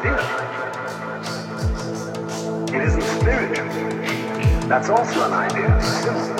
idea. It isn't spiritual. That's also an idea,